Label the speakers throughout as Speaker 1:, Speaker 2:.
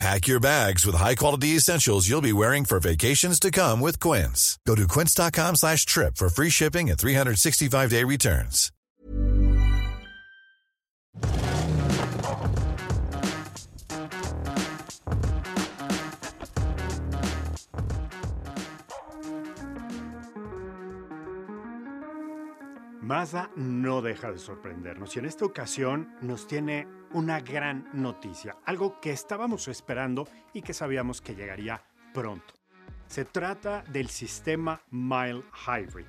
Speaker 1: Pack your bags with high-quality essentials you'll be wearing for vacations to come with Quince. Go to quince.com slash trip for free shipping and 365-day returns.
Speaker 2: Mazda no deja de sorprendernos y en esta ocasión nos tiene una gran noticia, algo que estábamos esperando y que sabíamos que llegaría pronto. Se trata del sistema Mile Hybrid.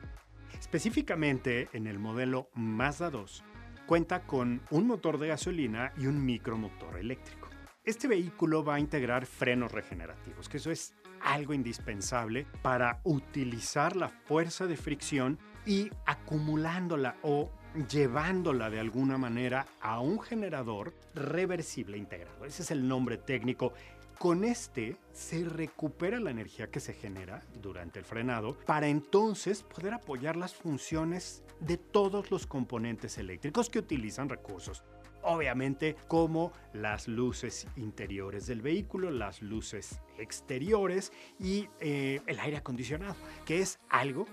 Speaker 2: Específicamente en el modelo Mazda 2, cuenta con un motor de gasolina y un micromotor eléctrico. Este vehículo va a integrar frenos regenerativos, que eso es algo indispensable para utilizar la fuerza de fricción y acumulándola o llevándola de alguna manera a un generador reversible integrado. Ese es el nombre técnico. Con este se recupera la energía que se genera durante el frenado para entonces poder apoyar las funciones de todos los componentes eléctricos que utilizan recursos. Obviamente como las luces interiores del vehículo, las luces exteriores y eh, el aire acondicionado, que es algo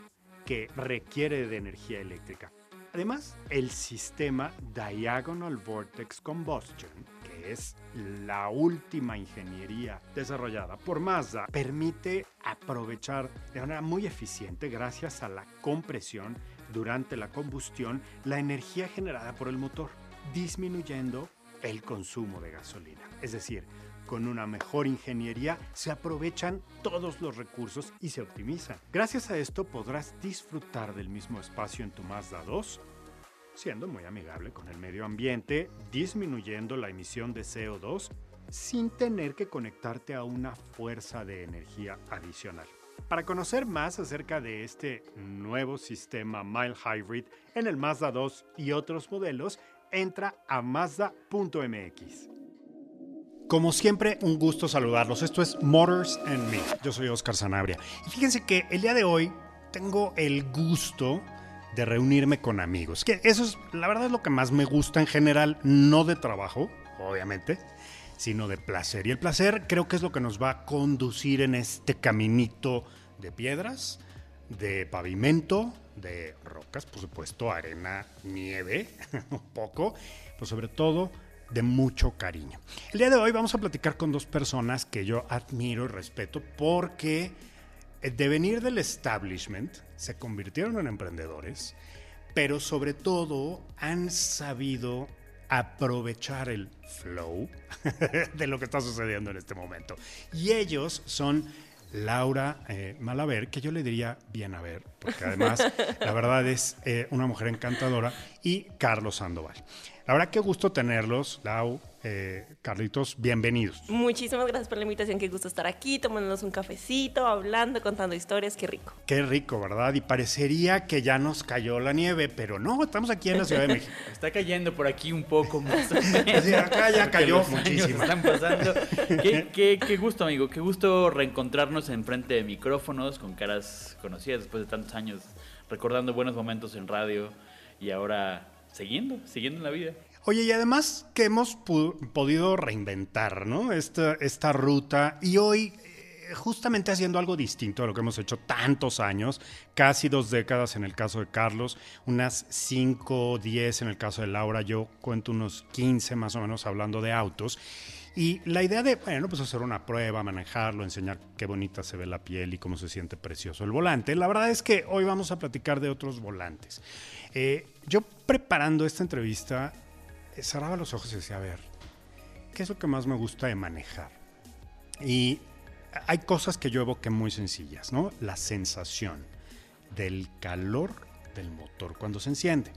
Speaker 2: que requiere de energía eléctrica. Además, el sistema Diagonal Vortex Combustion, que es la última ingeniería desarrollada por Mazda, permite aprovechar de manera muy eficiente, gracias a la compresión durante la combustión, la energía generada por el motor, disminuyendo el consumo de gasolina. Es decir, con una mejor ingeniería se aprovechan todos los recursos y se optimizan. Gracias a esto podrás disfrutar del mismo espacio en tu Mazda 2, siendo muy amigable con el medio ambiente, disminuyendo la emisión de CO2 sin tener que conectarte a una fuerza de energía adicional. Para conocer más acerca de este nuevo sistema Mile Hybrid en el Mazda 2 y otros modelos, entra a mazda.mx. Como siempre, un gusto saludarlos. Esto es Motors and Me. Yo soy Oscar Sanabria. Y fíjense que el día de hoy tengo el gusto de reunirme con amigos. Que eso es, la verdad, es lo que más me gusta en general, no de trabajo, obviamente, sino de placer. Y el placer creo que es lo que nos va a conducir en este caminito de piedras, de pavimento, de rocas, por supuesto, arena, nieve, un poco, pero sobre todo de mucho cariño. El día de hoy vamos a platicar con dos personas que yo admiro y respeto porque de venir del establishment se convirtieron en emprendedores, pero sobre todo han sabido aprovechar el flow de lo que está sucediendo en este momento. Y ellos son Laura eh, Malaver, que yo le diría bien a ver, porque además la verdad es eh, una mujer encantadora, y Carlos Sandoval. La verdad, qué gusto tenerlos, Lau, eh, Carlitos, bienvenidos.
Speaker 3: Muchísimas gracias por la invitación, qué gusto estar aquí, tomándonos un cafecito, hablando, contando historias, qué rico.
Speaker 2: Qué rico, ¿verdad? Y parecería que ya nos cayó la nieve, pero no, estamos aquí en la Ciudad de México.
Speaker 4: Está cayendo por aquí un poco más.
Speaker 2: acá ya cayó muchísimo.
Speaker 4: Están pasando. Qué, qué, gusto, amigo, qué gusto reencontrarnos en frente de micrófonos, con caras conocidas después de tantos años, recordando buenos momentos en radio y ahora siguiendo, siguiendo en la vida.
Speaker 2: Oye, y además que hemos podido reinventar, ¿no? Esta, esta ruta y hoy eh, justamente haciendo algo distinto a lo que hemos hecho tantos años, casi dos décadas en el caso de Carlos, unas cinco, diez en el caso de Laura, yo cuento unos 15 más o menos hablando de autos. Y la idea de, bueno, pues hacer una prueba, manejarlo, enseñar qué bonita se ve la piel y cómo se siente precioso el volante. La verdad es que hoy vamos a platicar de otros volantes. Eh, yo preparando esta entrevista eh, cerraba los ojos y decía, a ver, ¿qué es lo que más me gusta de manejar? Y hay cosas que yo evoqué muy sencillas, ¿no? La sensación del calor del motor cuando se enciende.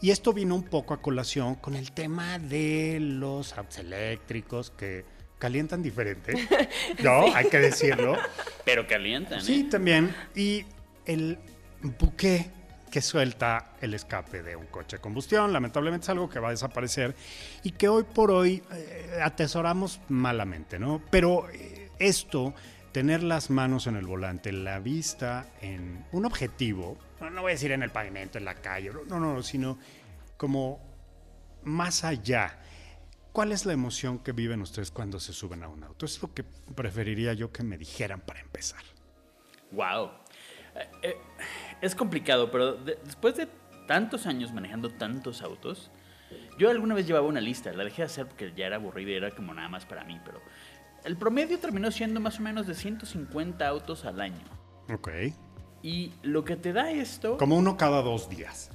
Speaker 2: Y esto vino un poco a colación con el tema de los autos eléctricos que calientan diferente. No, hay que decirlo.
Speaker 4: Pero calientan.
Speaker 2: Sí,
Speaker 4: ¿eh?
Speaker 2: también. Y el buque que suelta el escape de un coche de combustión. Lamentablemente es algo que va a desaparecer y que hoy por hoy eh, atesoramos malamente, ¿no? Pero eh, esto, tener las manos en el volante, la vista en un objetivo, no, no voy a decir en el pavimento, en la calle, no, no, no, sino como más allá. ¿Cuál es la emoción que viven ustedes cuando se suben a un auto? Es lo que preferiría yo que me dijeran para empezar.
Speaker 4: Wow. Eh, eh, es complicado, pero de- después de tantos años manejando tantos autos, yo alguna vez llevaba una lista, la dejé de hacer porque ya era aburrida y era como nada más para mí, pero el promedio terminó siendo más o menos de 150 autos al año.
Speaker 2: Ok.
Speaker 4: Y lo que te da esto...
Speaker 2: Como uno cada dos días.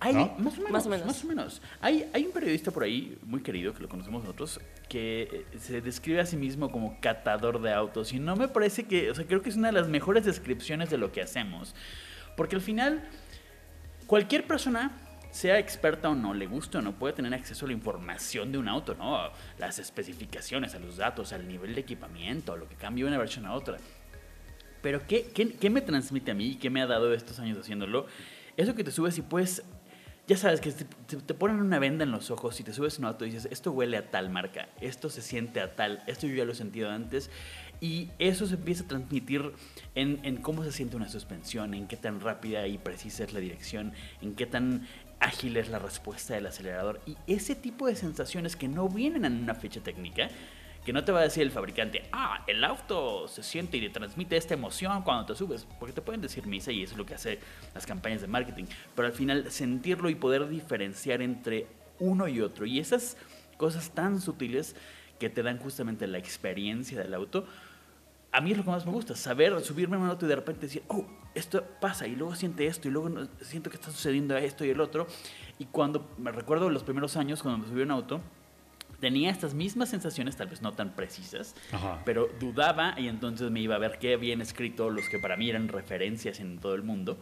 Speaker 4: Hay,
Speaker 2: ¿No?
Speaker 4: más o menos,
Speaker 3: Más o menos.
Speaker 4: más o menos. Hay, hay un periodista por ahí, muy querido, que lo conocemos nosotros, que eh, se describe a sí mismo como catador de autos. Y no me parece que, o sea, creo que es una de las mejores descripciones de lo que hacemos. Porque al final, cualquier persona, sea experta o no, le guste o no, puede tener acceso a la información de un auto, ¿no? A Las especificaciones, a los datos, al nivel de equipamiento, a lo que cambia de una versión a otra. Pero ¿qué, qué, qué me transmite a mí y qué me ha dado estos años haciéndolo? Eso que te subes y puedes, ya sabes, que te, ponen una venda en los ojos y te subes a un auto y dices, esto huele a tal marca, esto se siente a tal, esto yo ya lo he sentido antes. Y eso se empieza a transmitir en, en cómo se siente una suspensión, en qué tan rápida y precisa es la dirección, en qué tan ágil es la respuesta del acelerador. Y ese tipo de sensaciones que no vienen en una fecha técnica, que no te va a decir el fabricante, ah, el auto se siente y te transmite esta emoción cuando te subes, porque te pueden decir misa y eso es lo que hace las campañas de marketing, pero al final sentirlo y poder diferenciar entre uno y otro y esas cosas tan sutiles que te dan justamente la experiencia del auto, a mí es lo que más me gusta, saber subirme a un auto y de repente decir, oh, esto pasa, y luego siente esto, y luego siento que está sucediendo esto y el otro. Y cuando me recuerdo los primeros años, cuando me subí a un auto, tenía estas mismas sensaciones, tal vez no tan precisas,
Speaker 2: Ajá.
Speaker 4: pero dudaba y entonces me iba a ver qué habían escrito los que para mí eran referencias en todo el mundo.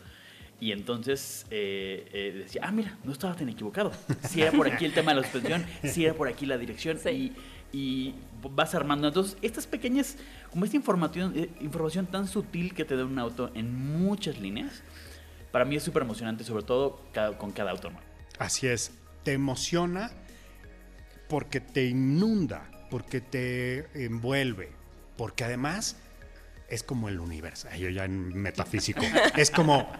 Speaker 4: Y entonces eh, eh, decía, ah, mira, no estaba tan equivocado. Si era por aquí el tema de la suspensión, si era por aquí la dirección.
Speaker 3: Sí.
Speaker 4: Y, y vas armando. Entonces, estas pequeñas, como esta información, eh, información tan sutil que te da un auto en muchas líneas, para mí es súper emocionante, sobre todo cada- con cada auto nuevo.
Speaker 2: Así es. Te emociona porque te inunda, porque te envuelve, porque además es como el universo. Yo ya en metafísico. es como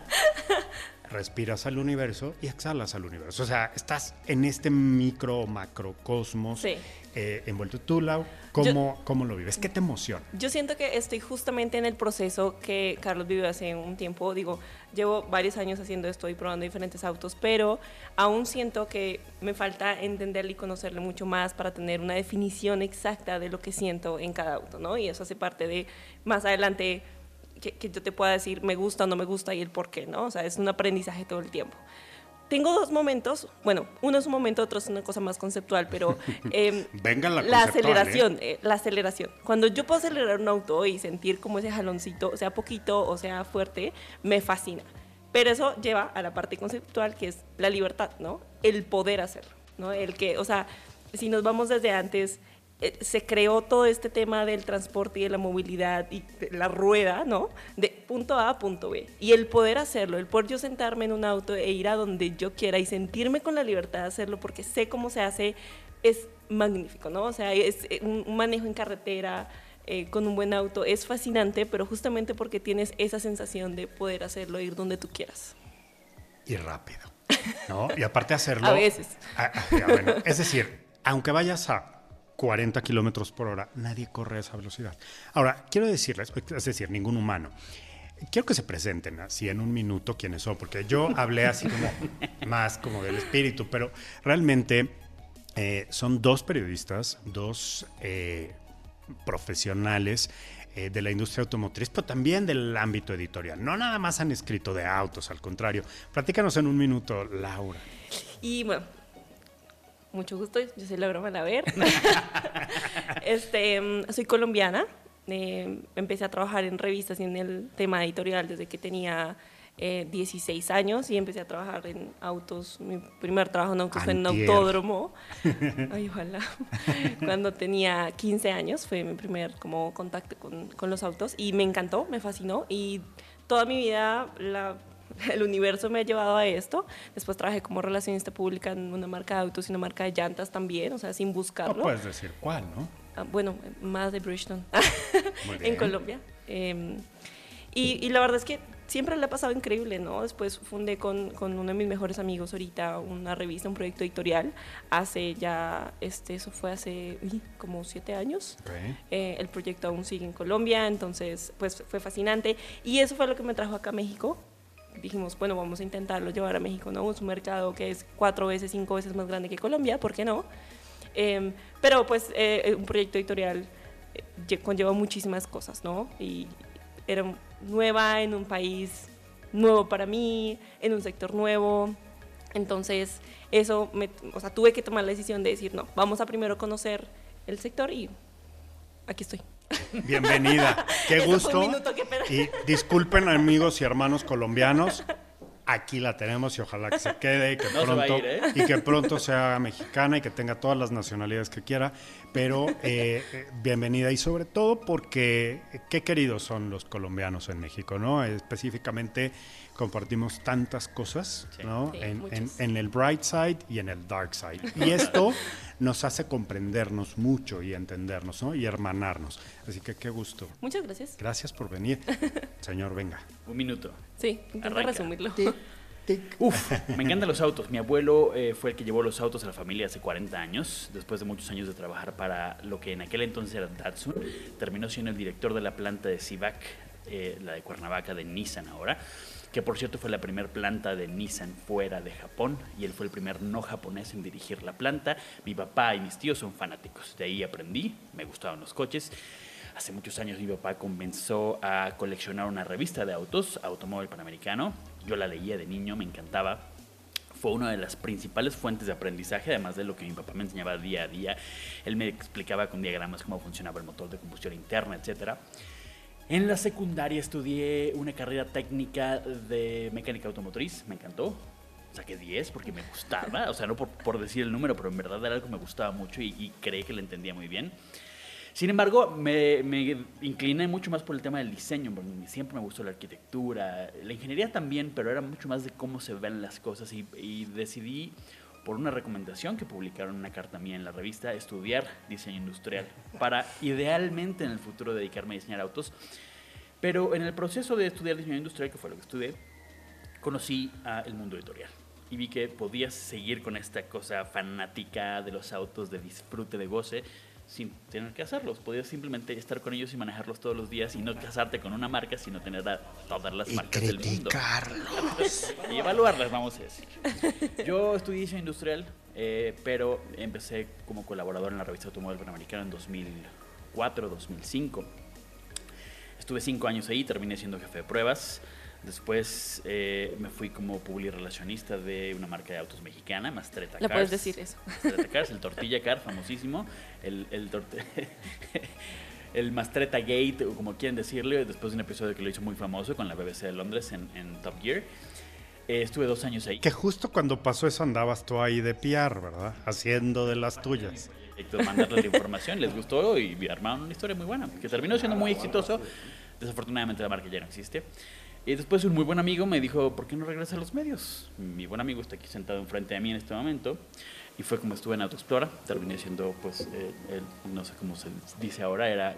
Speaker 2: respiras al universo y exhalas al universo. O sea, estás en este micro o macrocosmos
Speaker 3: Sí.
Speaker 2: eh, envuelto. Tú, Lau, ¿cómo, ¿cómo lo vives? ¿Qué te emociona?
Speaker 3: Yo siento que estoy justamente en el proceso que Carlos vivió hace un tiempo. Digo, llevo varios años haciendo esto y probando diferentes autos, pero aún siento que me falta entenderle y conocerle mucho más para tener una definición exacta de lo que siento en cada auto, ¿no? Y eso hace parte de más adelante que, que yo te pueda decir me gusta o no me gusta y el por qué, ¿no? O sea, es un aprendizaje todo el tiempo. Tengo dos momentos, bueno, uno es un momento, otro es una cosa más conceptual, pero em,
Speaker 2: Venga la
Speaker 3: la
Speaker 2: ¿eh?
Speaker 3: aceleración, eh, la aceleración. Cuando yo puedo acelerar un auto y sentir como ese jaloncito, sea poquito o sea fuerte, me fascina. Pero eso lleva a la parte conceptual que es la libertad, ¿no? El poder hacerlo, ¿no? El que, o sea, si nos vamos desde antes, eh, se creó todo este tema del transporte y de la movilidad y la rueda, ¿no? De punto A a punto B. Y el poder hacerlo, el poder yo sentarme en un auto e ir a donde yo quiera y sentirme con la libertad de hacerlo porque sé cómo se hace, es magnífico, ¿no? O sea, es eh, un, manejo en carretera eh, con un buen auto es fascinante, pero justamente porque tienes esa sensación de poder hacerlo, ir donde tú quieras.
Speaker 2: y rápido. ¿no? Y aparte hacerlo.
Speaker 3: A veces.
Speaker 2: Ah, ah, bueno, es decir, aunque vayas a 40 kilómetros por hora, nadie corre a esa velocidad. Ahora, quiero decirles, es decir, ningún humano. Quiero que se presenten así en un minuto quiénes son, porque yo hablé así como más como del espíritu, pero realmente eh, son dos periodistas, dos eh, profesionales eh, de la industria automotriz, pero también del ámbito editorial. No nada más han escrito de autos, al contrario. Platícanos en un minuto, Laura.
Speaker 3: Y bueno, mucho gusto, yo soy Laura Malaver. este, soy colombiana. eh, empecé a trabajar en revistas y en el tema editorial desde que tenía eh, 16 años y empecé a trabajar en autos. Mi primer trabajo en autos fue en autódromo. Ay, ojalá. Cuando tenía 15 años fue mi primer como contacto con, con los autos y me encantó, me fascinó y toda mi vida la el universo me ha llevado a esto. Después trabajé como relacionista pública en una marca de autos y una marca de llantas también, o sea, sin buscarlo.
Speaker 2: No puedes decir cuál, ¿no?
Speaker 3: Ah, bueno, más de Bridgestone en. Colombia. Eh, y, y la verdad es que siempre le ha pasado increíble, ¿no? Después fundé con, con uno de mis mejores amigos ahorita una revista, un proyecto editorial. Hace ya, este, eso fue hace uy, como siete años.
Speaker 2: Ok.
Speaker 3: Eh, el proyecto aún sigue en Colombia, entonces pues fue fascinante. Y eso fue lo que me trajo acá a México. Dijimos, bueno, vamos a intentarlo llevar a México, ¿no? Un mercado que es cuatro veces, cinco veces más grande que Colombia, ¿por qué no? Em, pero pues eh, un proyecto editorial eh, lle- conlleva muchísimas cosas, ¿no? Y era nueva en un país nuevo para mí, en un sector nuevo. Entonces, eso, me, o sea, tuve que tomar la decisión de decir, no, vamos a primero conocer el sector y aquí estoy.
Speaker 2: Bienvenida. Qué
Speaker 3: Eso fue un
Speaker 2: gusto.
Speaker 3: minuto, qué pena.
Speaker 2: Y disculpen amigos y hermanos colombianos. Aquí la tenemos y ojalá que se quede y que
Speaker 4: No
Speaker 2: pronto
Speaker 4: ir, ¿eh?
Speaker 2: y que pronto sea mexicana y que tenga todas las nacionalidades que quiera. Pero eh, eh, bienvenida y sobre todo porque qué queridos son los colombianos en México, ¿no? Específicamente compartimos tantas cosas,
Speaker 4: Sí.
Speaker 2: ¿no?
Speaker 3: Sí,
Speaker 2: en, en-
Speaker 3: muchas.
Speaker 2: en el bright side y en el dark side. Y esto nos hace comprendernos mucho y entendernos, ¿no? Y hermanarnos. Así que qué gusto.
Speaker 3: Muchas gracias.
Speaker 2: Gracias por venir. Señor, venga.
Speaker 4: Un minuto.
Speaker 3: Sí, intento
Speaker 4: Arranca.
Speaker 3: resumirlo.
Speaker 4: Uf, me encantan los autos. Mi abuelo eh, fue el que llevó los autos a la familia hace 40 años. Después de muchos años de trabajar para lo que en aquel entonces era Datsun, terminó siendo el director de la planta de Civac, eh, la de Cuernavaca de Nissan ahora, que por cierto fue la primera planta de Nissan fuera de Japón y él fue el primer no japonés en dirigir la planta. Mi papá y mis tíos son fanáticos. De ahí aprendí, me gustaban los coches. Hace muchos años mi papá comenzó a coleccionar una revista de autos, Automóvil Panamericano. Yo la leía de niño, me encantaba. Fue una de las principales fuentes de aprendizaje, además de lo que mi papá me enseñaba día a día. Él me explicaba con diagramas cómo funcionaba el motor de combustión interna, etc. En la secundaria estudié una carrera técnica de mecánica automotriz, me encantó. Saqué 10 porque me gustaba, o sea, no por, por decir el número, pero en verdad era algo que me gustaba mucho y, y creí que lo entendía muy bien. Sin embargo, me, me incliné mucho más por el tema del diseño, porque siempre me gustó la arquitectura, la ingeniería también, pero era mucho más de cómo se ven las cosas y, y decidí, por una recomendación que publicaron una carta mía en la revista, estudiar diseño industrial para idealmente en el futuro dedicarme a diseñar autos. Pero en el proceso de estudiar diseño industrial, que fue lo que estudié, conocí a el mundo editorial y vi que podías seguir con esta cosa fanática de los autos, de disfrute, de goce, sin tener que hacerlos. Podías simplemente estar con ellos y manejarlos todos los días y no casarte con una marca, sino tener a todas las marcas del mundo. Y evaluarlas, vamos a decir. Yo estudié diseño industrial, eh, pero empecé como colaborador en la revista Automóvil Panamericano en 2004, 2005. Estuve cinco años ahí, terminé siendo jefe de pruebas. Después eh, me fui como publirelacionista de una marca de autos mexicana, Mastreta
Speaker 3: Le
Speaker 4: Cars.
Speaker 3: puedes decir eso.
Speaker 4: Mastreta Cars, el Tortilla Car, famosísimo. El, el, el Mastreta Gate, o como quieren decirle, después de un episodio que lo hizo muy famoso con la BBC de Londres en, en Top Gear. Eh, estuve dos años ahí.
Speaker 2: Que justo cuando pasó eso andabas tú ahí de PR, ¿verdad? Haciendo de las tuyas.
Speaker 4: proyecto, mandarles la información, les gustó y armaron una historia muy buena, que terminó siendo muy exitoso. Desafortunadamente la marca ya no existe. Y después un muy buen amigo me dijo, ¿por qué no regresas a los medios? Mi buen amigo está aquí sentado enfrente de mí en este momento. Y fue como estuve en Autoexplora, terminé siendo, pues, eh, el- no sé cómo se dice ahora, era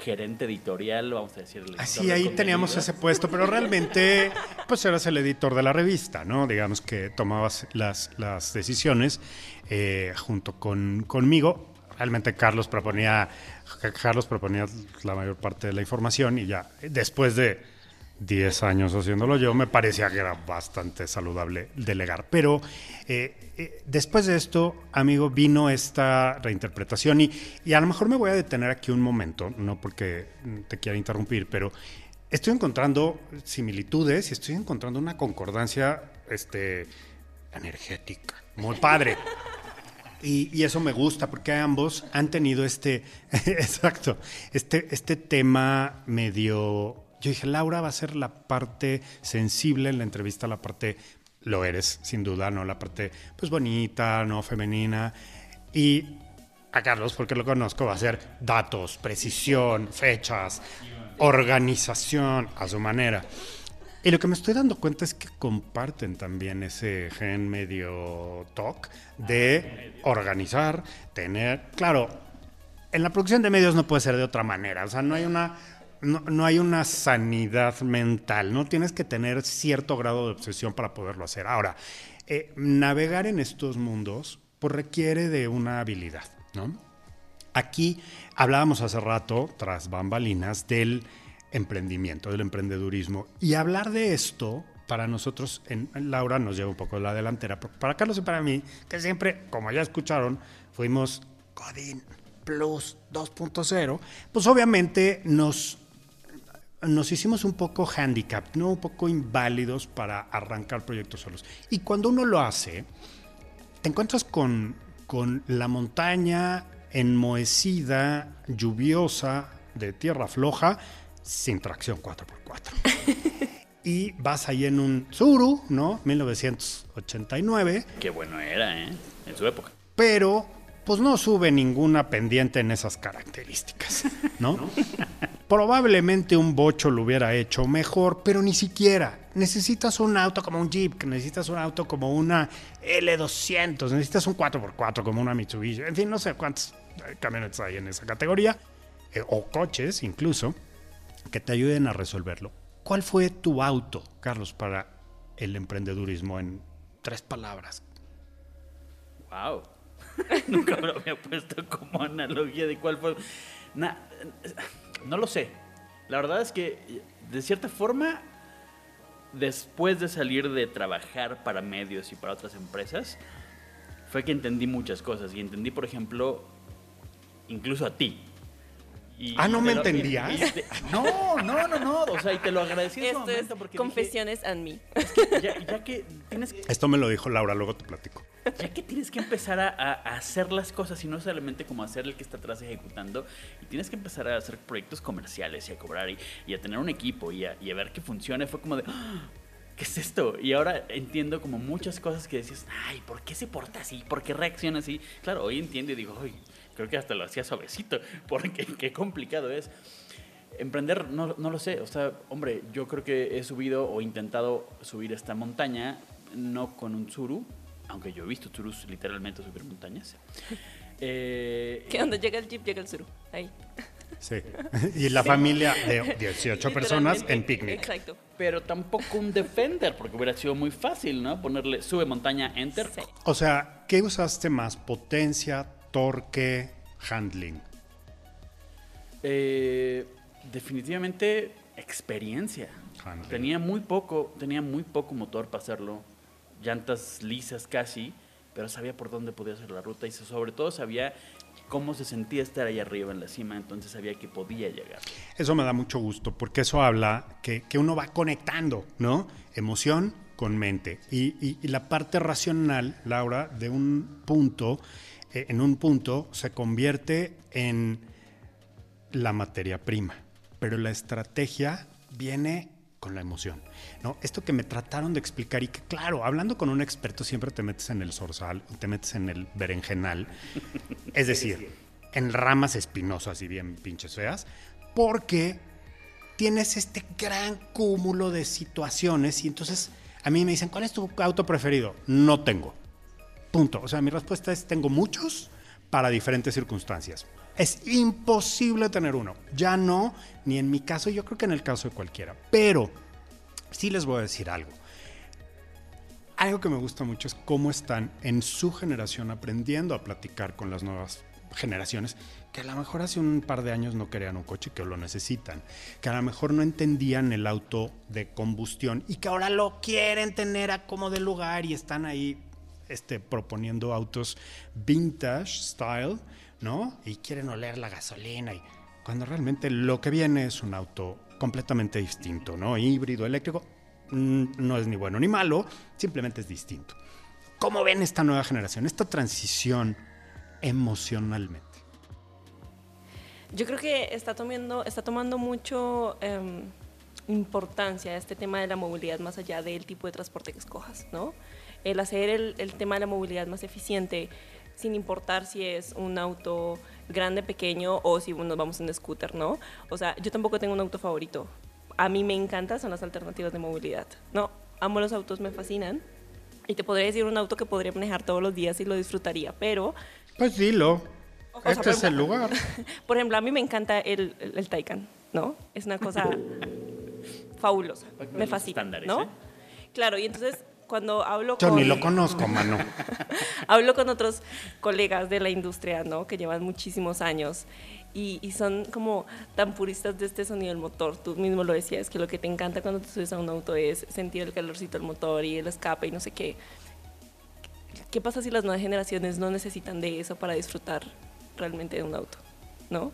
Speaker 4: gerente editorial, vamos a decirle.
Speaker 2: Así ahí teníamos ese puesto, pero realmente pues eras el editor de la revista, ¿no? Digamos que tomabas las, las decisiones eh, junto con, conmigo. Realmente Carlos proponía, Carlos proponía la mayor parte de la información y ya después de 10 años haciéndolo yo, me parecía que era bastante saludable delegar. Pero eh, eh, después de esto, amigo, vino esta reinterpretación y, y a lo mejor me voy a detener aquí un momento, no porque te quiera interrumpir, pero estoy encontrando similitudes y estoy encontrando una concordancia este, energética. Muy padre. Y, y eso me gusta porque ambos han tenido este, exacto, este, este tema medio... Yo dije, Laura va a ser la parte sensible en la entrevista, la parte, lo eres, sin duda, ¿no? La parte, pues, bonita, ¿no? Femenina. Y a Carlos, porque lo conozco, va a ser datos, precisión, fechas, organización, a su manera. Y lo que me estoy dando cuenta es que comparten también ese gen medio TOC de organizar, tener, claro, en la producción de medios no puede ser de otra manera, o sea, no hay una no, no, hay una sanidad mental, no tienes que tener cierto grado de obsesión para poderlo hacer. Ahora, eh, navegar en estos mundos pues, requiere de una habilidad, ¿no? Aquí hablábamos hace rato, tras bambalinas, del emprendimiento, del emprendedurismo. Y hablar de esto, para nosotros, en, Laura nos lleva un poco la delantera, para Carlos y para mí, que siempre, como ya escucharon, fuimos Godin Plus 2.0, pues obviamente nos, nos hicimos un poco handicap, ¿no? un poco inválidos para arrancar proyectos solos. Y cuando uno lo hace, te encuentras con, con la montaña enmohecida, lluviosa, de tierra floja, sin tracción 4x4. y vas ahí en un Zuru, ¿no? 1989.
Speaker 4: Qué bueno era, ¿eh? En su época.
Speaker 2: Pero, pues no sube ninguna pendiente en esas características, ¿no? Probablemente un bocho lo hubiera hecho mejor, pero ni siquiera. Necesitas un auto como un Jeep, necesitas un auto como una L200, necesitas un 4x4 como una Mitsubishi. En fin, no sé cuántos camionetas hay en esa categoría, eh, o coches incluso que te ayuden a resolverlo. ¿Cuál fue tu auto, Carlos, para el emprendedurismo en tres palabras?
Speaker 4: Wow. Nunca me había puesto como analogía de cuál fue. No lo sé. La verdad es que, de cierta forma, después de salir de trabajar para medios y para otras empresas, fue que entendí muchas cosas. Y entendí, por ejemplo, incluso a ti
Speaker 2: ah, no me entendía.
Speaker 4: no, no, no, no. O sea, y te lo agradecí en
Speaker 3: Esto momento porque confesiones a mí.
Speaker 4: ya, que tienes
Speaker 2: Esto me lo dijo Laura, luego te platico.
Speaker 4: Ya que tienes que empezar a, hacer las cosas y no solamente como hacer el que está atrás ejecutando, y tienes que empezar a hacer proyectos comerciales y a cobrar y, a tener un equipo y a, ver que funcione, fue como de, ¡Ah! ¿qué es esto? Y ahora entiendo como muchas cosas que decías, ay, ¿por qué se porta así? ¿Por qué reacciona así? Claro, hoy entiendo y digo, ay, creo que hasta lo hacía suavecito, porque qué complicado es. Emprender, no, no, lo sé, o sea, hombre, yo creo que he subido o intentado subir esta montaña, no con un tsuru, aunque yo he visto tsurus literalmente subir montañas.
Speaker 3: Eh, que donde llega el jeep, llega el tsuru, ahí.
Speaker 2: Sí, y la familia de 18 personas en picnic.
Speaker 3: Exacto.
Speaker 4: Pero tampoco un Defender, porque hubiera sido muy fácil, ¿no? Ponerle sube montaña, enter.
Speaker 2: O sea, ¿qué usaste más? ¿Potencia, torque, handling?
Speaker 4: Eh, definitivamente experiencia. Tenía muy poco, tenía muy poco motor para hacerlo, llantas lisas casi, pero sabía por dónde podía hacer la ruta y sobre todo sabía cómo se sentía estar ahí arriba en la cima, entonces sabía que podía llegar.
Speaker 2: Eso me da mucho gusto, porque eso habla que, uno va conectando, ¿no? Emoción con mente. y, la parte racional, Laura, de un punto eh, en un punto se convierte en la materia prima, pero la estrategia viene con la emoción. ¿no? Esto que me trataron de explicar y que, claro, hablando con un experto siempre te metes en el zorzal, te metes en el berenjenal, es decir, en ramas espinosas y bien pinches feas, porque tienes este gran cúmulo de situaciones y entonces a mí me dicen, ¿cuál es tu auto preferido? No tengo. Punto. O sea, mi respuesta es, tengo muchos para diferentes circunstancias. Es imposible tener uno. Ya no, ni en mi caso, yo creo que en el caso de cualquiera. Pero sí les voy a decir algo. Algo que me gusta mucho es cómo están en su generación aprendiendo a platicar con las nuevas generaciones que a lo mejor hace un par de años no querían un coche que lo necesitan, que a lo mejor no entendían el auto de combustión y que ahora lo quieren tener a como de lugar y están ahí este, proponiendo autos vintage style, ¿no? Y quieren oler la gasolina. Y cuando realmente lo que viene es un auto completamente distinto, ¿no? Híbrido, eléctrico, mm, no es ni bueno ni malo, simplemente es distinto. ¿Cómo ven esta nueva generación, esta transición emocionalmente?
Speaker 3: Yo creo que está tomando, está tomando mucho em, importancia este tema de la movilidad más allá del tipo de transporte que escojas, ¿no? El hacer el, tema de la movilidad más eficiente, sin importar si es un auto grande, pequeño o si nos vamos en scooter, ¿no? O sea, yo tampoco tengo un auto favorito. a mí me encanta son las alternativas de movilidad. No, amo los autos, me fascinan. Y te podría decir un auto que podría manejar todos los días y lo disfrutaría, pero,
Speaker 2: Pues dilo.
Speaker 3: sea,
Speaker 2: Este es el lugar.
Speaker 3: por ejemplo, a mí me encanta el, el, el Taycan, ¿no? Es una cosa fabulosa, me fascina, ¿no?
Speaker 4: ¿eh?
Speaker 3: Claro, y entonces cuando hablo
Speaker 2: Yo
Speaker 3: con...
Speaker 2: ni lo conozco, mano.
Speaker 3: hablo con otros colegas de la industria, ¿no? Que llevan muchísimos años y, y son como tan puristas de este sonido del motor. Tú mismo lo decías, que lo que te encanta cuando te subes a un auto es sentir el calorcito del motor y el escape y no sé qué. ¿Qué pasa si las nuevas generaciones no necesitan de eso para disfrutar realmente de un auto? ¿No?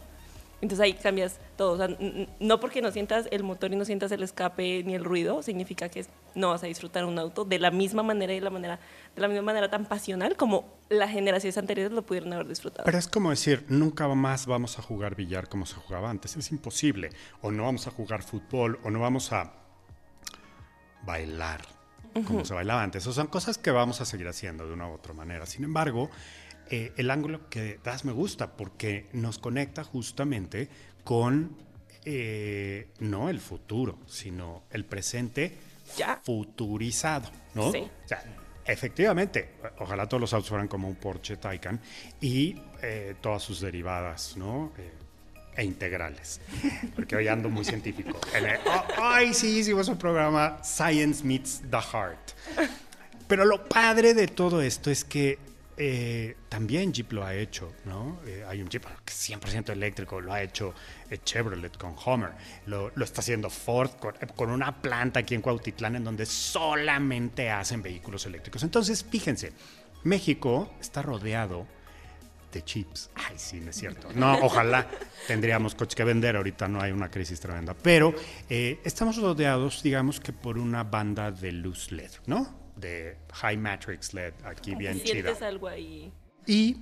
Speaker 3: Entonces ahí cambias todo. O sea, no porque no sientas el motor y no sientas el escape ni el ruido, significa que no vas a disfrutar un auto de la misma manera y de la, manera, de la misma manera tan pasional como las generaciones anteriores lo pudieron haber disfrutado.
Speaker 2: Pero es como decir, nunca más vamos a jugar billar como se jugaba antes. Es imposible. O no vamos a jugar fútbol, o no vamos a bailar como se bailaba antes. O son cosas que vamos a seguir haciendo de una u otra manera. Sin embargo, eh, el ángulo que das me gusta porque nos conecta justamente con eh, no el futuro, sino el presente
Speaker 3: Ya.
Speaker 2: futurizado, ¿no?
Speaker 3: Sí.
Speaker 2: O sea, efectivamente, ojalá todos los autos fueran como un Porsche Taycan y eh, todas sus derivadas, ¿no? E integrales. Porque hoy ando muy científico. Oh, ay, sí, hicimos un programa Science Meets the Heart. Pero lo padre de todo esto es que eh, también Jeep lo ha hecho, ¿no? Eh, hay un Jeep que es 100% eléctrico, lo ha hecho eh, Chevrolet con Homer, lo, lo está haciendo Ford con, con una planta aquí en Cuautitlán en donde solamente hacen vehículos eléctricos. Entonces, fíjense, México está rodeado de chips. Ay, sí, no es cierto. No, ojalá tendríamos coches que vender. Ahorita no hay una crisis tremenda. Pero eh, estamos rodeados, digamos que por una banda de luz LED, ¿no? De High Matrix LED, aquí bien chida.
Speaker 3: Sientes algo ahí.
Speaker 2: Y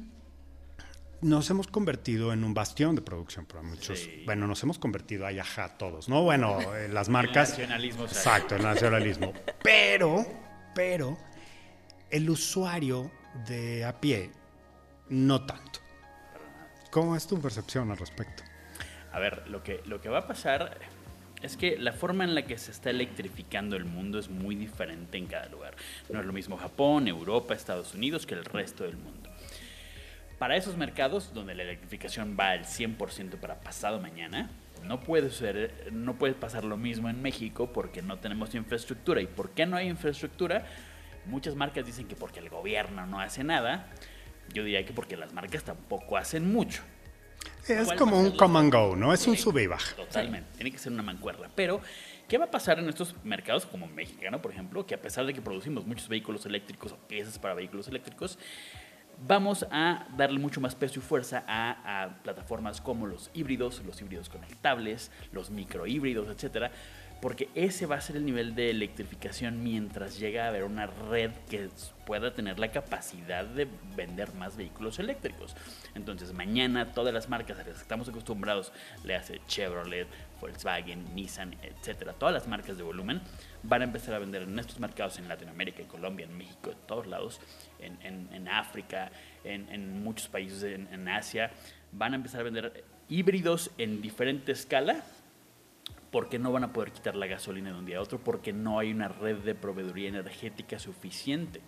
Speaker 2: nos hemos convertido en un bastión de producción para muchos.
Speaker 4: Sí.
Speaker 2: Bueno, nos hemos convertido ahí, ajá, todos, ¿no? Bueno, eh, las marcas.
Speaker 4: nacionalismo, o sea.
Speaker 2: Exacto, el nacionalismo. Pero, pero, el usuario de a pie, no tanto. ¿Cómo es tu percepción al respecto?
Speaker 4: A ver, lo que, lo que va a pasar es que la forma en la que se está electrificando el mundo es muy diferente en cada lugar. No es lo mismo Japón, Europa, Estados Unidos que el resto del mundo. Para esos mercados donde la electrificación va al 100% para pasado mañana, no puede, no puede pasar lo mismo en México porque no tenemos infraestructura. ¿Y por qué no hay infraestructura? Muchas marcas dicen que porque el gobierno no hace nada. Yo diría que porque las marcas tampoco hacen mucho.
Speaker 2: Es
Speaker 4: ¿Cuál
Speaker 2: como un come and go, ¿no? Es un sube y baja.
Speaker 4: Totalmente, tiene que ser una mancuerna. Pero, ¿qué va a pasar en estos mercados como mexicano, por ejemplo? Que a pesar de que producimos muchos vehículos eléctricos o piezas para vehículos eléctricos, vamos a darle mucho más peso y fuerza a, a plataformas como los híbridos, los híbridos conectables, los microhíbridos, etcétera, porque ese va a ser el nivel de electrificación mientras llega a haber una red que pueda tener la capacidad de vender más vehículos eléctricos. Entonces, mañana todas las marcas a las que estamos acostumbrados, le hace Chevrolet, Volkswagen, Nissan, etcétera, todas las marcas de volumen van a empezar a vender en estos mercados en Latinoamérica, en Colombia, en México, en todos lados, en, en- en África, en, en muchos países en, Asia, van a empezar a vender híbridos en diferente escala porque no van a poder quitar la gasolina de un día a otro, porque no hay una red de proveeduría energética suficiente.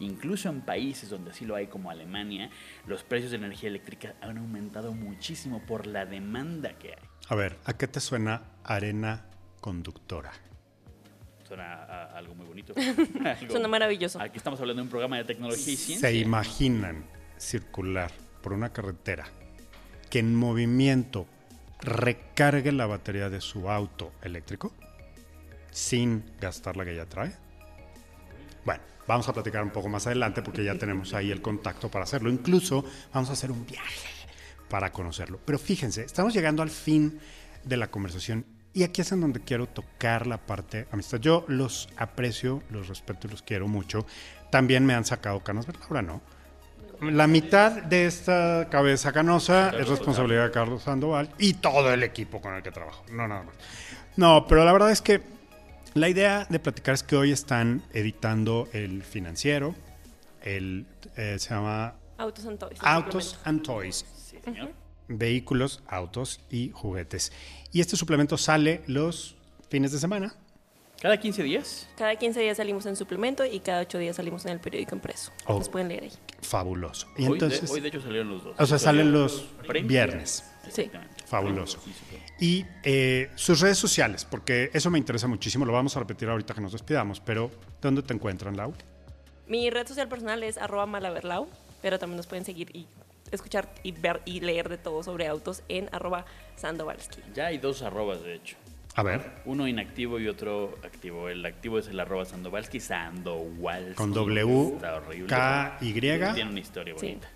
Speaker 4: Incluso en países donde sí lo hay, como Alemania, los precios de energía eléctrica han aumentado muchísimo por la demanda que hay.
Speaker 2: A ver, ¿a qué te suena arena conductora?
Speaker 4: Suena a- a algo muy bonito. Algo-
Speaker 3: Suena maravilloso.
Speaker 4: Aquí estamos hablando de un programa de tecnología y ciencia.
Speaker 2: ¿Se imaginan circular por una carretera que en movimiento recargue la batería de su auto eléctrico sin gastar la que ya trae? Bueno, vamos a platicar un poco más adelante porque ya tenemos ahí el contacto para hacerlo. Incluso vamos a hacer un viaje para conocerlo. Pero fíjense, estamos llegando al fin de la conversación y aquí es en donde quiero tocar la parte amistad. Yo los aprecio, los respeto y los quiero mucho. También me han sacado canas, ¿verdad? Ahora no. La mitad de esta cabeza canosa es responsabilidad de Carlos Sandoval y todo el equipo con el que trabajo. No, nada más. No, pero la verdad es que la idea de platicar es que hoy están editando el financiero, el eh, se llama
Speaker 3: Autos and Toys.
Speaker 2: Autos and Toys,
Speaker 4: Sí, señor.
Speaker 2: vehículos, autos y juguetes. Y este suplemento sale los fines de semana.
Speaker 4: ¿Cada 15 días?
Speaker 3: Cada 15 días salimos en suplemento y cada 8 días salimos en el periódico impreso.
Speaker 2: Oh.
Speaker 3: Nos pueden leer ahí.
Speaker 2: Fabuloso. Y
Speaker 4: hoy,
Speaker 2: entonces,
Speaker 4: de, hoy, de, hecho, salieron los dos.
Speaker 2: o sea, salen los viernes.
Speaker 3: Sí.
Speaker 4: Exactamente.
Speaker 2: Fabuloso. Y eh, sus redes sociales, porque eso me interesa muchísimo. Lo vamos a repetir ahorita que nos despidamos, pero ¿dónde te encuentran, Lau?
Speaker 3: Mi red social personal es arroba malaverlau, pero también nos pueden seguir y escuchar y ver y leer de todo sobre autos en arroba sandovalsky.
Speaker 4: Ya hay dos arrobas, de hecho.
Speaker 2: A ver,
Speaker 4: Uno inactivo y otro activo. El activo es el arroba Sandovalsky, Sandowalski.
Speaker 2: Con W. K, Y.
Speaker 4: Tiene una historia
Speaker 3: Sí.
Speaker 4: bonita.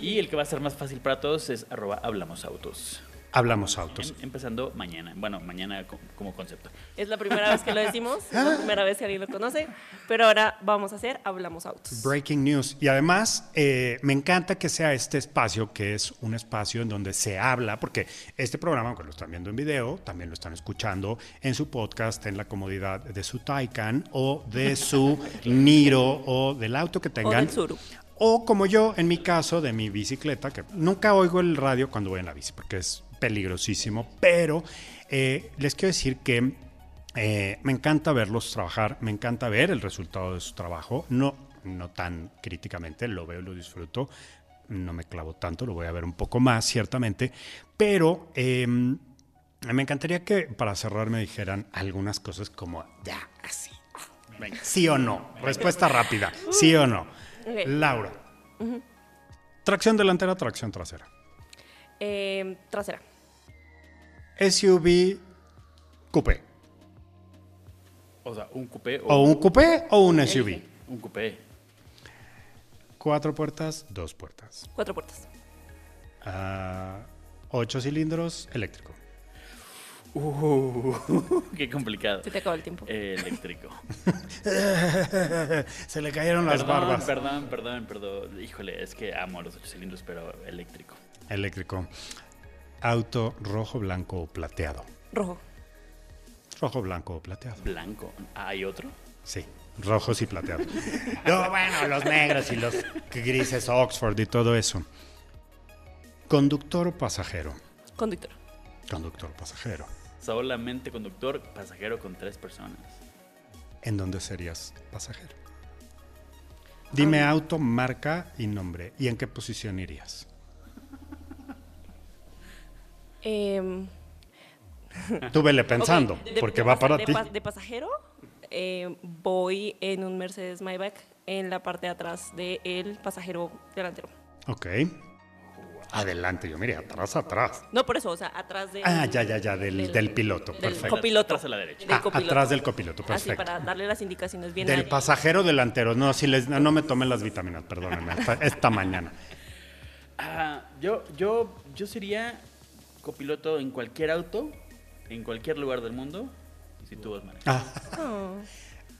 Speaker 4: Y el que va a ser más fácil para todos es arroba Hablamos Autos.
Speaker 2: Hablamos autos.
Speaker 4: Em- empezando mañana. Bueno, mañana co- como concepto.
Speaker 3: Es la primera vez que lo decimos, es la primera vez que alguien lo conoce, pero ahora vamos a hacer Hablamos Autos.
Speaker 2: Breaking news. Y además, eh, me encanta que sea este espacio, que es un espacio en donde se habla, porque este programa, aunque lo están viendo en video, también lo están escuchando en su podcast, en la comodidad de su Taycan o de su Niro o del auto que tengan.
Speaker 3: del Tsuru.
Speaker 2: O como yo, en mi caso, de mi bicicleta, que nunca oigo el radio cuando voy en la bici, porque es peligrosísimo, pero eh, les quiero decir que eh, me encanta verlos trabajar, me encanta ver el resultado de su trabajo, no, no tan críticamente, lo veo y lo disfruto, no me clavo tanto, lo voy a ver un poco más, ciertamente, pero eh, me encantaría que para cerrar me dijeran algunas cosas como, ya, así,
Speaker 4: Venga.
Speaker 2: sí o no, respuesta rápida, sí o no. Laura, tracción delantera, tracción trasera.
Speaker 3: Eh, trasera.
Speaker 2: SUV, coupé.
Speaker 4: O sea, un coupé
Speaker 2: O un coupé o un SUV.
Speaker 4: Un coupé.
Speaker 2: Cuatro puertas, dos puertas.
Speaker 3: Cuatro puertas.
Speaker 2: Ah, ocho cilindros, eléctrico.
Speaker 4: Uh, qué complicado.
Speaker 3: Se te acabó el tiempo.
Speaker 4: Eh, eléctrico.
Speaker 2: Se le cayeron las
Speaker 4: perdón,
Speaker 2: barbas.
Speaker 4: perdón, perdón, perdón. Híjole, es que amo los ocho cilindros, pero eléctrico.
Speaker 2: Eléctrico. Auto rojo, blanco o plateado.
Speaker 3: Rojo.
Speaker 2: Rojo, blanco o plateado.
Speaker 4: Blanco. ¿Hay otro?
Speaker 2: Sí, rojos y plateados. No, bueno, los negros y los grises Oxford y todo eso. Conductor o pasajero.
Speaker 3: Conductor.
Speaker 2: Conductor o pasajero.
Speaker 4: Solamente conductor, pasajero con tres personas.
Speaker 2: ¿En dónde serías pasajero? Dime
Speaker 3: Ah.
Speaker 2: auto, marca y nombre. ¿Y en qué posición irías?
Speaker 3: Em,
Speaker 2: Tú vele pensando,
Speaker 3: de-
Speaker 2: porque
Speaker 3: de
Speaker 2: va para
Speaker 3: de
Speaker 2: ti.
Speaker 3: de pasajero, eh, voy en un Mercedes Maybach en la parte de atrás del pasajero delantero.
Speaker 2: Ok. Adelante, yo mire, atrás, atrás.
Speaker 3: No, por eso, o sea, atrás del...
Speaker 2: Ah, ya, ya, ya, del- del piloto,
Speaker 3: Del
Speaker 2: perfecto.
Speaker 3: copiloto.
Speaker 4: Atrás a la derecha.
Speaker 3: Del
Speaker 2: Ah,
Speaker 3: copiloto.
Speaker 2: atrás del copiloto,
Speaker 3: Así,
Speaker 2: perfecto.
Speaker 3: para darle las indicaciones bien
Speaker 2: Del pasajero delantero. No, si les, no me tomen las vitaminas, perdónenme, esta, esta mañana.
Speaker 4: Ah, yo, yo, yo sería copiloto en cualquier auto, en cualquier lugar del mundo, si tú vas manejando.
Speaker 2: Ah,
Speaker 3: Oh.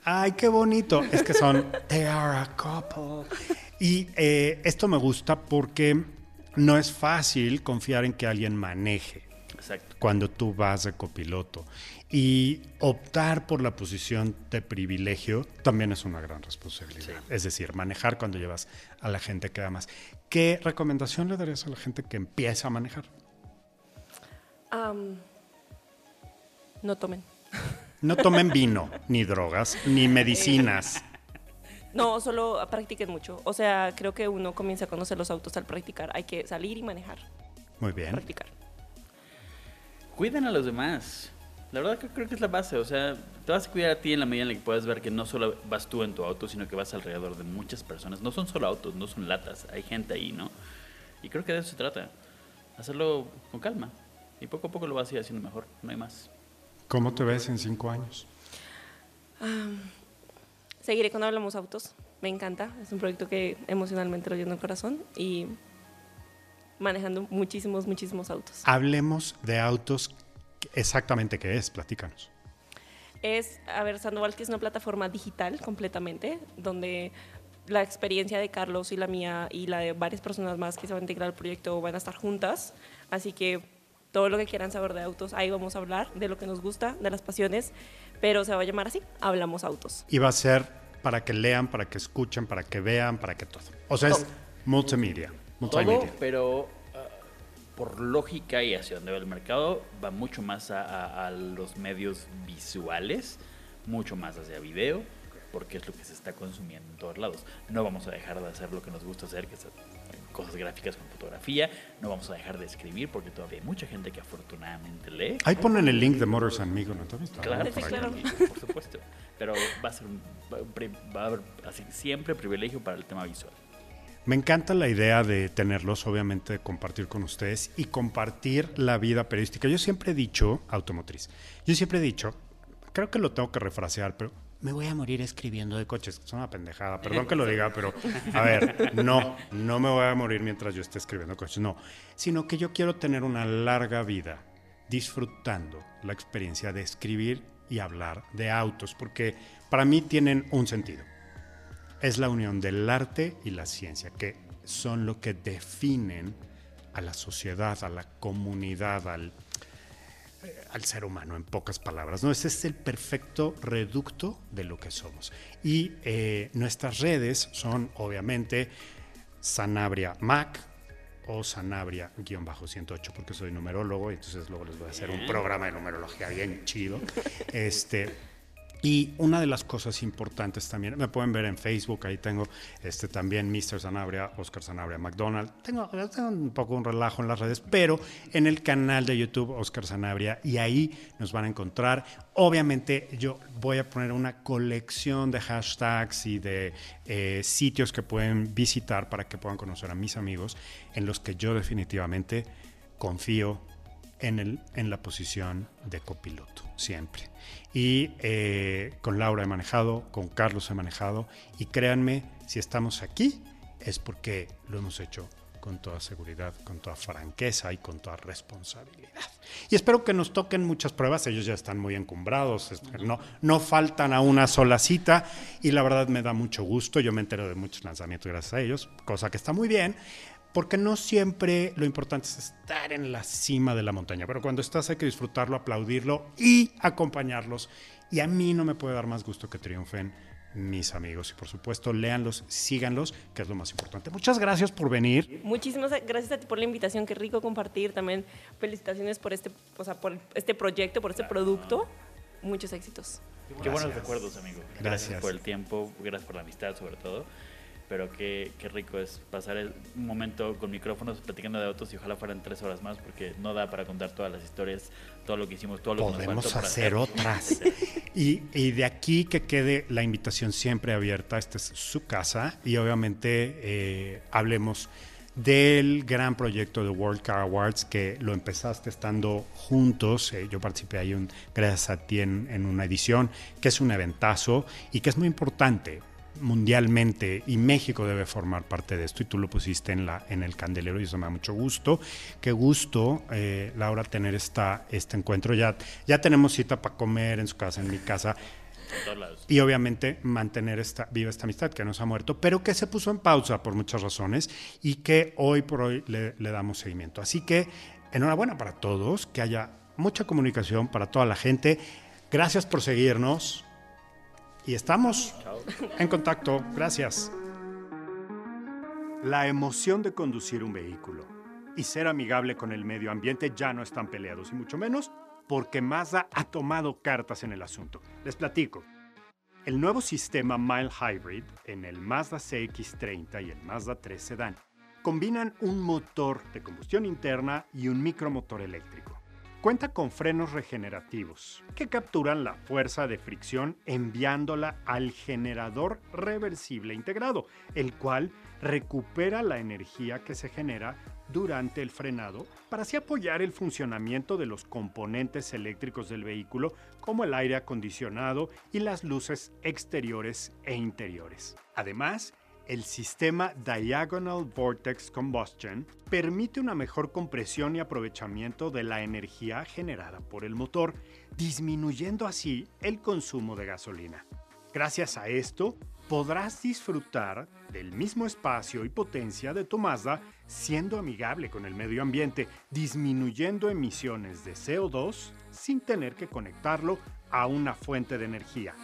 Speaker 2: Ay, qué bonito. Es que son They are a couple. Y eh, esto me gusta porque no es fácil confiar en que alguien maneje
Speaker 4: Exacto.
Speaker 2: cuando tú vas de copiloto. Y optar por la posición de privilegio también es una gran responsabilidad. Es decir, manejar cuando llevas a la gente que amas. ¿Qué recomendación le darías a la gente que empieza a manejar?
Speaker 3: Am, no tomen.
Speaker 2: No tomen vino, ni drogas, ni medicinas.
Speaker 3: No, solo practiquen mucho. O sea, creo que uno comienza a conocer los autos al practicar. Hay que salir y manejar.
Speaker 2: Muy bien.
Speaker 3: Practicar.
Speaker 4: Cuiden a los demás. La verdad que creo que es la base. O sea, te vas a cuidar a ti en la medida en la que puedas ver que no solo vas tú en tu auto, sino que vas alrededor de muchas personas. No son solo autos, no son latas. Hay gente ahí, ¿no? Y creo que de eso se trata. Hacerlo con calma. Y poco a poco lo vas a ir haciendo mejor. No hay más.
Speaker 2: ¿Cómo te ves en cinco años?
Speaker 3: Seguiré con Hablamos Autos. Me encanta. Es un proyecto que emocionalmente lo lleno el corazón. Y manejando muchísimos, muchísimos autos.
Speaker 2: Hablemos de autos. Exactamente qué es, platícanos.
Speaker 3: Es, a ver, Sandoval, que es una plataforma digital completamente, donde la experiencia de Carlos y la mía y la de varias personas más que se van a integrar al proyecto van a estar juntas. Así que todo lo que quieran saber de autos, ahí vamos a hablar de lo que nos gusta, de las pasiones, pero se va a llamar así, Hablamos Autos.
Speaker 2: Y va a ser para que lean, para que escuchen, para que vean, para que todo. O sea, es
Speaker 3: Todo.
Speaker 2: multimedia.
Speaker 4: Todo,
Speaker 2: multimedia.
Speaker 4: pero ah, por lógica y hacia donde va el mercado, va mucho más a, a- a los medios visuales, mucho más hacia video, porque es lo que se está consumiendo en todos lados. No vamos a dejar de hacer lo que nos gusta hacer, que es cosas gráficas con fotografía, no vamos a dejar de escribir, porque todavía hay mucha gente que afortunadamente lee.
Speaker 2: Ahí ponen el link de Motors Amigo, ¿no? También está,
Speaker 4: Claro,
Speaker 2: ¿no?
Speaker 3: Sí,
Speaker 2: Por
Speaker 3: claro.
Speaker 4: por supuesto. Pero va a ser un- va a pri- va a haber así, siempre privilegio para el tema visual.
Speaker 2: Me encanta la idea de tenerlos, obviamente, de compartir con ustedes y compartir la vida periodística. Yo siempre he dicho, automotriz, yo siempre he dicho, creo que lo tengo que refrasear, pero me voy a morir escribiendo de coches. Es una pendejada, perdón que lo diga, pero a ver, no, no me voy a morir mientras yo esté escribiendo coches, no, sino que yo quiero tener una larga vida disfrutando la experiencia de escribir y hablar de autos, porque para mí tienen un sentido es la unión del arte y la ciencia, que son lo que definen a la sociedad, a la comunidad, al, al ser humano, en pocas palabras. ¿no? Ese es el perfecto reducto de lo que somos. Y eh, nuestras redes son, obviamente, Sanabria Mac o Sanabria-108, porque soy numerólogo, y entonces luego les voy a hacer un programa de numerología bien chido. Este, y una de las cosas importantes también, me pueden ver en Facebook, ahí tengo este también Mr. Sanabria, Oscar Sanabria, McDonald. Tengo, un poco un relajo en las redes, pero en el canal de YouTube Oscar Sanabria y ahí nos van a encontrar. Obviamente yo voy a poner una colección de hashtags y de eh, sitios que pueden visitar para que puedan conocer a mis amigos en los que yo definitivamente confío en, el, en la posición de copiloto, siempre. Y eh, con Laura he manejado, con Carlos he manejado, y créanme, si estamos aquí es porque lo hemos hecho con toda seguridad, con toda franqueza y con toda responsabilidad. Y espero que nos toquen muchas pruebas, ellos ya están muy encumbrados, no, no faltan a una sola cita y la verdad me da mucho gusto, yo me entero de muchos lanzamientos gracias a ellos, cosa que está muy bien, porque no siempre lo importante es estar en la cima de la montaña, pero cuando estás hay que disfrutarlo, aplaudirlo y acompañarlos. Y a mí no me puede dar más gusto que triunfen mis amigos. Y por supuesto, léanlos, síganlos, que es lo más importante. Muchas gracias por venir.
Speaker 3: Muchísimas gracias a ti por la invitación, qué rico compartir. También felicitaciones por este, o sea, por este proyecto, por este producto. Muchos éxitos.
Speaker 4: Qué buenos recuerdos, amigo. Gracias.
Speaker 2: Gracias.
Speaker 4: por el tiempo, gracias por la amistad sobre todo. Pero qué, qué rico es pasar el- un momento con micrófonos platicando de autos y ojalá fueran tres horas más porque no da para contar todas las historias, todo lo que hicimos, todo lo que nos
Speaker 2: Podemos
Speaker 4: faltó por
Speaker 2: hacer otras. Y, y de aquí que quede la invitación siempre abierta. Esta es su casa y obviamente eh, hablemos del gran proyecto de World Car Awards que lo empezaste estando juntos. eh, yo participé ahí un- gracias a ti en, en una edición que es un eventazo y que es muy importante mundialmente y México debe formar parte de esto y tú lo pusiste en, la, en el candelero y eso me da mucho gusto. Qué gusto, eh, Laura, tener esta, este encuentro. Ya, ya tenemos cita para comer en su casa, en mi casa y obviamente mantener esta, viva esta amistad que no se ha muerto, pero que se puso en pausa por muchas razones y que hoy por hoy le, le damos seguimiento. Así que enhorabuena para todos, que haya mucha comunicación para toda la gente. Gracias por seguirnos y estamos en contacto. Gracias. La emoción de conducir un vehículo y ser amigable con el medio ambiente ya no están peleados, y mucho menos porque Mazda ha tomado cartas en el asunto. Les platico. El nuevo sistema Mile Hybrid en el Mazda CX30 y el Mazda 3 Sedan combinan un motor de combustión interna y un micromotor eléctrico. Cuenta con frenos regenerativos que capturan la fuerza de fricción enviándola al generador reversible integrado, el cual recupera la energía que se genera durante el frenado para así apoyar el funcionamiento de los componentes eléctricos del vehículo como el aire acondicionado y las luces exteriores e interiores. Además, el sistema Diagonal Vortex Combustion permite una mejor compresión y aprovechamiento de la energía generada por el motor, disminuyendo así el consumo de gasolina. Gracias a esto, podrás disfrutar del mismo espacio y potencia de tu Mazda siendo amigable con el medio ambiente, disminuyendo emisiones de CO2 sin tener que conectarlo a una fuente de energía.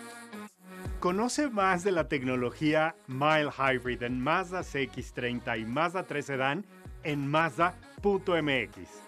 Speaker 2: Conoce más de la tecnología Mile Hybrid en Mazda CX30 y Mazda 3 Sedan en Mazda.mx.